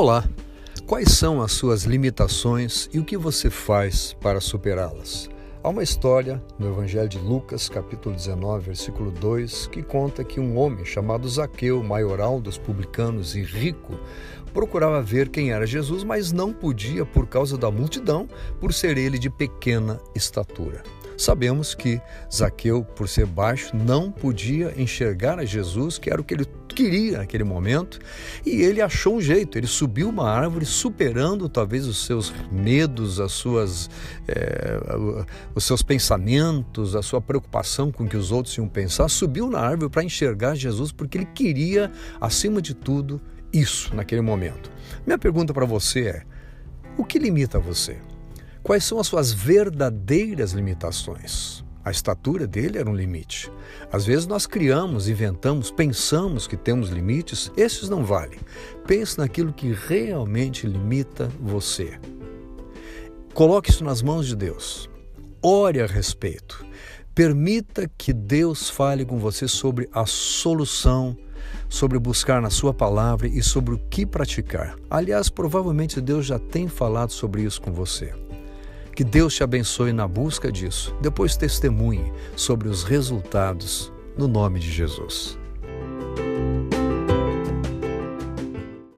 Olá! Quais são as suas limitações e o que você faz para superá-las? Há uma história no Evangelho de Lucas, capítulo 19, versículo 2, que conta que um homem chamado Zaqueu, maioral dos publicanos e rico, procurava ver quem era Jesus, mas não podia por causa da multidão, por ser ele de pequena estatura. Sabemos que Zaqueu, por ser baixo, não podia enxergar a Jesus, que era o que ele queria naquele momento, e ele achou um jeito. Ele subiu uma árvore, superando talvez os seus medos, as suas, é, os seus pensamentos, a sua preocupação com o que os outros iam pensar. Subiu na árvore para enxergar Jesus, porque ele queria, acima de tudo, isso naquele momento. Minha pergunta para você é: o que limita você? Quais são as suas verdadeiras limitações? A estatura dele era um limite. Às vezes nós criamos, inventamos, pensamos que temos limites, esses não valem. Pense naquilo que realmente limita você. Coloque isso nas mãos de Deus. Ore a respeito. Permita que Deus fale com você sobre a solução, sobre buscar na Sua palavra e sobre o que praticar. Aliás, provavelmente Deus já tem falado sobre isso com você. Que Deus te abençoe na busca disso. Depois testemunhe sobre os resultados no nome de Jesus.